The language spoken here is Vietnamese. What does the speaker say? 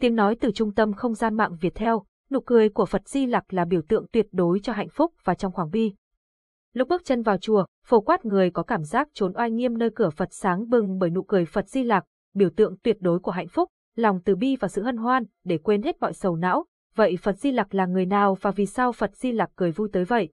Tiếng nói từ trung tâm không gian mạng Việt theo, nụ cười của Phật Di Lặc là biểu tượng tuyệt đối cho hạnh phúc và trong khoảng bi. Lúc bước chân vào chùa, phổ quát người có cảm giác trốn oai nghiêm nơi cửa Phật sáng bừng bởi nụ cười Phật Di Lặc, biểu tượng tuyệt đối của hạnh phúc, lòng từ bi và sự hân hoan, để quên hết mọi sầu não. Vậy Phật Di Lặc là người nào và vì sao Phật Di Lặc cười vui tới vậy?